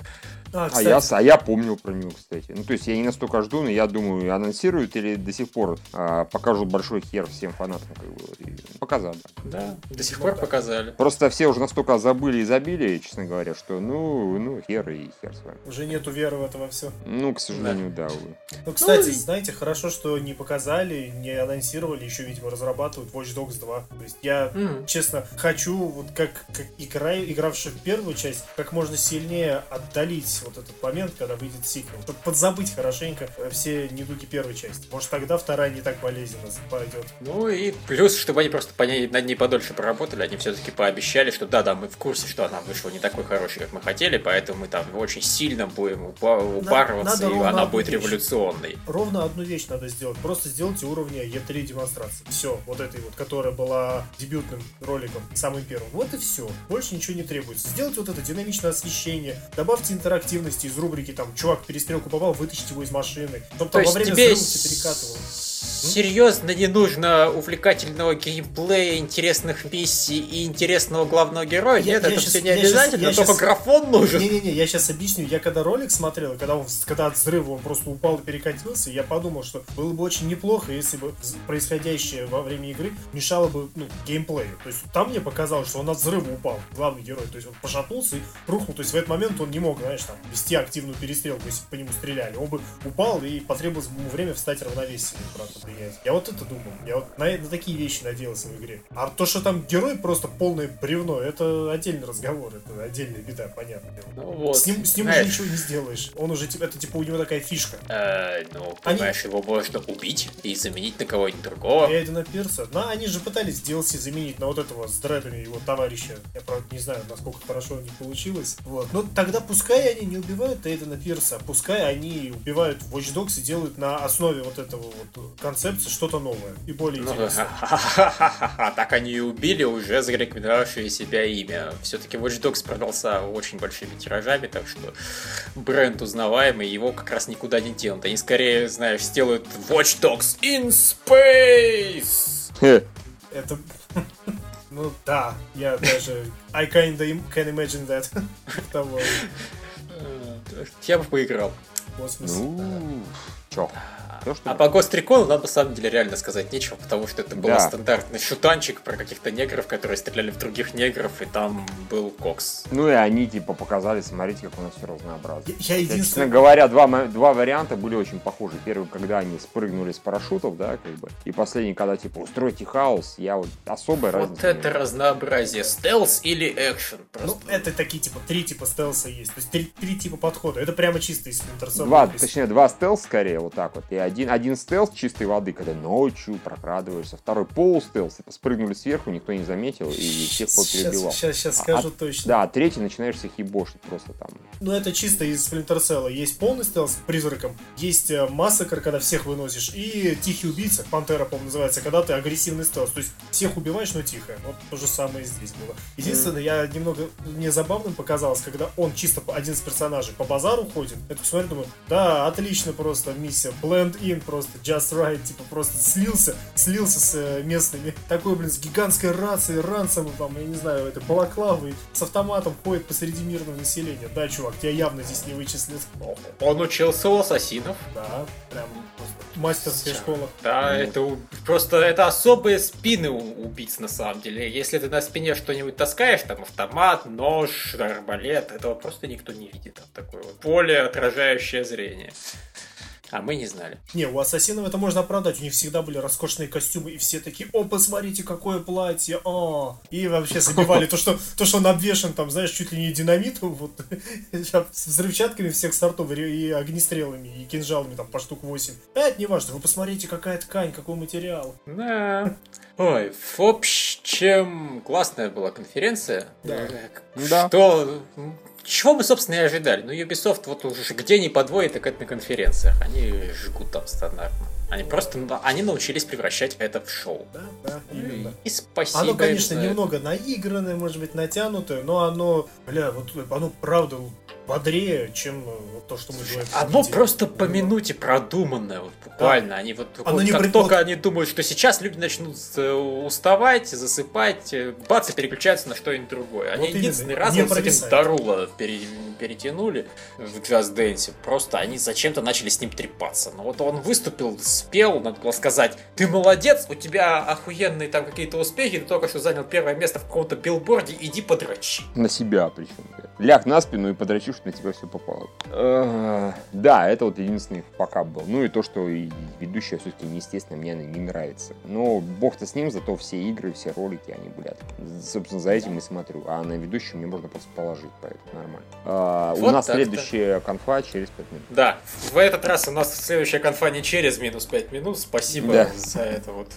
А, а, я, а я помню про него, кстати. Ну, то есть я не настолько жду, но я думаю, анонсируют или до сих пор а, покажут большой хер всем фанатам. Как бы, и показали. Да, до сих пор показали. Просто все уже настолько забыли и забили, честно говоря, что ну, ну, хер и хер с вами. Уже нету веры в это во все. Ну, к сожалению, да, да увы. Ну, кстати, ну, знаете, хорошо, что не показали, не анонсировали, еще, видимо, разрабатывают Watch Dogs 2. То есть я, mm. честно, хочу, вот как, как игра, игравший в первую часть, как можно сильнее отдалить вот этот момент, когда выйдет сиквел. Чтобы подзабыть хорошенько э, все недуги первой части. Может, тогда вторая не так болезненно пойдет. Ну и плюс, чтобы они просто по ней, над ней подольше поработали, они все-таки пообещали, что да-да, мы в курсе, что она вышла не такой хорошей, как мы хотели, поэтому мы там очень сильно будем упарываться, надо и она будет вещь. революционной. Ровно одну вещь надо сделать. Просто сделайте уровня E3 демонстрации. Все, вот этой вот, которая была дебютным роликом, самым первым. Вот и все. Больше ничего не требуется. Сделайте вот это динамичное освещение, добавьте интерактивности из рубрики там чувак перестрелку попал, вытащить его из машины. Чтобы там во время тебе взрыва перекатывал. Серьезно не нужно увлекательного геймплея, интересных миссий и интересного главного героя? Я, Нет, я это сейчас, все не обязательно, сейчас, только сейчас... графон нужен. Не-не-не, я сейчас объясню. Я когда ролик смотрел, когда, он, когда от взрыва он просто упал и перекатился, я подумал, что было бы очень неплохо, если бы происходящее во время игры мешало бы ну, геймплею. То есть там мне показалось, что он от взрыва упал, главный герой. То есть он пошатнулся и рухнул. То есть в этот момент он не мог, знаешь, там, вести активную перестрелку, если бы по нему стреляли. Он бы упал и потребовалось ему время встать равновесие, правда, принять. Я вот это думал. Я вот на, на такие вещи надеялся в игре. А то, что там герой просто полное бревно, это отдельный разговор. Это отдельная беда, понятно. Ну, вот. С ним, с ним уже ничего не сделаешь. Он уже, типа, это типа у него такая фишка. Э, ну, понимаешь, они... его можно убить и заменить на кого-нибудь другого. Эйдена Пирса. Ну, они же пытались DLC заменить на вот этого с дредами его товарища. Я, правда, не знаю, насколько хорошо у них получилось. Вот. Но тогда пускай они не убивают Эйдена Пирса, пускай они убивают Watch Dogs и делают на основе вот этого вот концепция что-то новое и более ну, интересное. Так они и убили уже зарекомендовавшее себя имя. Все-таки Watch Dogs продался очень большими тиражами, так что бренд узнаваемый, его как раз никуда не денут. Они скорее, знаешь, сделают Watch Dogs in Space! Это... [laughs] Ну да, я даже... I kinda can imagine that. [laughs] Того. Я бы поиграл. Космос. Ну, чё? То, что... А по Ghost Recon нам на самом деле реально сказать нечего, потому что это был да. стандартный шутанчик про каких-то негров, которые стреляли в других негров, и там был Кокс. Ну и они типа показали, смотрите, как у нас все разнообразно. Я, я единственное... Честно говоря, два, два варианта были очень похожи. Первый, когда они спрыгнули с парашютов, да, как бы, и последний, когда типа устройте хаос, я вот особой вот разницы. Вот это разнообразие. Стелс или экшен? Ну, это такие типа три типа стелса есть. То есть три, три типа подхода. Это прямо чисто из Splinter Cell. Два, точнее, два стелс скорее, вот так вот, и один один, один стелс чистой воды, когда ночью прокрадываешься, второй пол стелс, типа спрыгнули сверху, никто не заметил и всех перебивал. Сейчас, сейчас, скажу а, точно. Да, третий начинаешь всех ебошить просто там. Ну это чисто из Splinter. Есть полный стелс с призраком, есть э, массакр, когда всех выносишь, и тихий убийца, Пантера, по-моему, называется, когда ты агрессивный стелс. То есть всех убиваешь, но тихо. Вот то же самое здесь было. Единственное, mm. я немного мне забавным показалось, когда он чисто один из персонажей по базару ходит. Это смотрю, думаю, да, отлично просто миссия. Blend in просто just right, типа просто слился, слился с э, местными. Такой, блин, с гигантской рацией, ранцем, там, я не знаю, это балаклавой, с автоматом ходит посреди мирного населения. Да, чувак, тебя явно здесь не вычислят. Он учился у ассасинов. Да, прям мастерская школа. Да, ну, это просто это особые спины у убийц на самом деле. Если ты на спине что-нибудь таскаешь, там автомат, нож, арбалет, этого просто никто не видит. Там такое вот поле, отражающее зрение. А мы не знали. Не, у ассасинов это можно оправдать. У них всегда были роскошные костюмы, и все такие, о, посмотрите, какое платье, о. И вообще забивали то, что, то, что он обвешен, там, знаешь, чуть ли не динамитом, вот, с взрывчатками всех сортов, и огнестрелами, и кинжалами, там, по штук 8. А это не важно, вы посмотрите, какая ткань, какой материал. Да. Ой, в общем, классная была конференция. Да. да. Чего мы, собственно, и ожидали? Ну, Ubisoft вот уже где не подводит, так это на конференциях. Они жгут там стандартно. Они просто, они научились превращать это в шоу. Да, да, именно. И спасибо. Оно, конечно, немного наигранное, может быть, натянутое, но оно, бля, вот оно правда бодрее, чем э, вот то, что мы делаем. Оно просто по минуте продуманное, вот буквально. Да. Они вот, Оно вот как при... только они думают, что сейчас люди начнут э, уставать, засыпать, э, бац, и переключаются на что-нибудь другое. Они вот единственный раз вот с этим Дарула перетянули в Dance. Просто они зачем-то начали с ним трепаться. Но вот он выступил, спел, надо было сказать, ты молодец, у тебя охуенные там какие-то успехи, ты только что занял первое место в каком-то билборде, иди подрачи. На себя причем. Ляг на спину и подрачи, что на тебя все попало. Да, это вот единственный пока был. Ну и то, что ведущая все-таки, естественно, мне она не нравится. Но бог-то с ним, зато все игры, все ролики, они, блядь. Собственно, за этим и смотрю. А на ведущую мне можно просто положить, поэтому нормально. А, вот у нас следующая конфа через 5 минут. Да, в этот раз у нас следующая конфа не через минус 5 минут. Спасибо да. за это вот.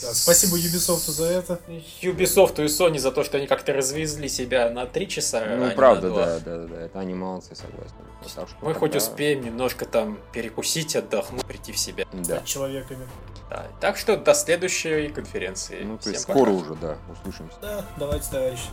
Да, спасибо Ubisoft за это. Ubisoft и Sony за то, что они как-то развезли себя на 3 часа. Ну, а правда, да, да, да, это они молодцы, согласен. Потому Мы хоть успеем немножко там перекусить, отдохнуть, прийти в себя. Да. человеками. Да. Так что до следующей конференции. Ну, то есть скоро уже, да, услышимся. Да, давайте, товарищи.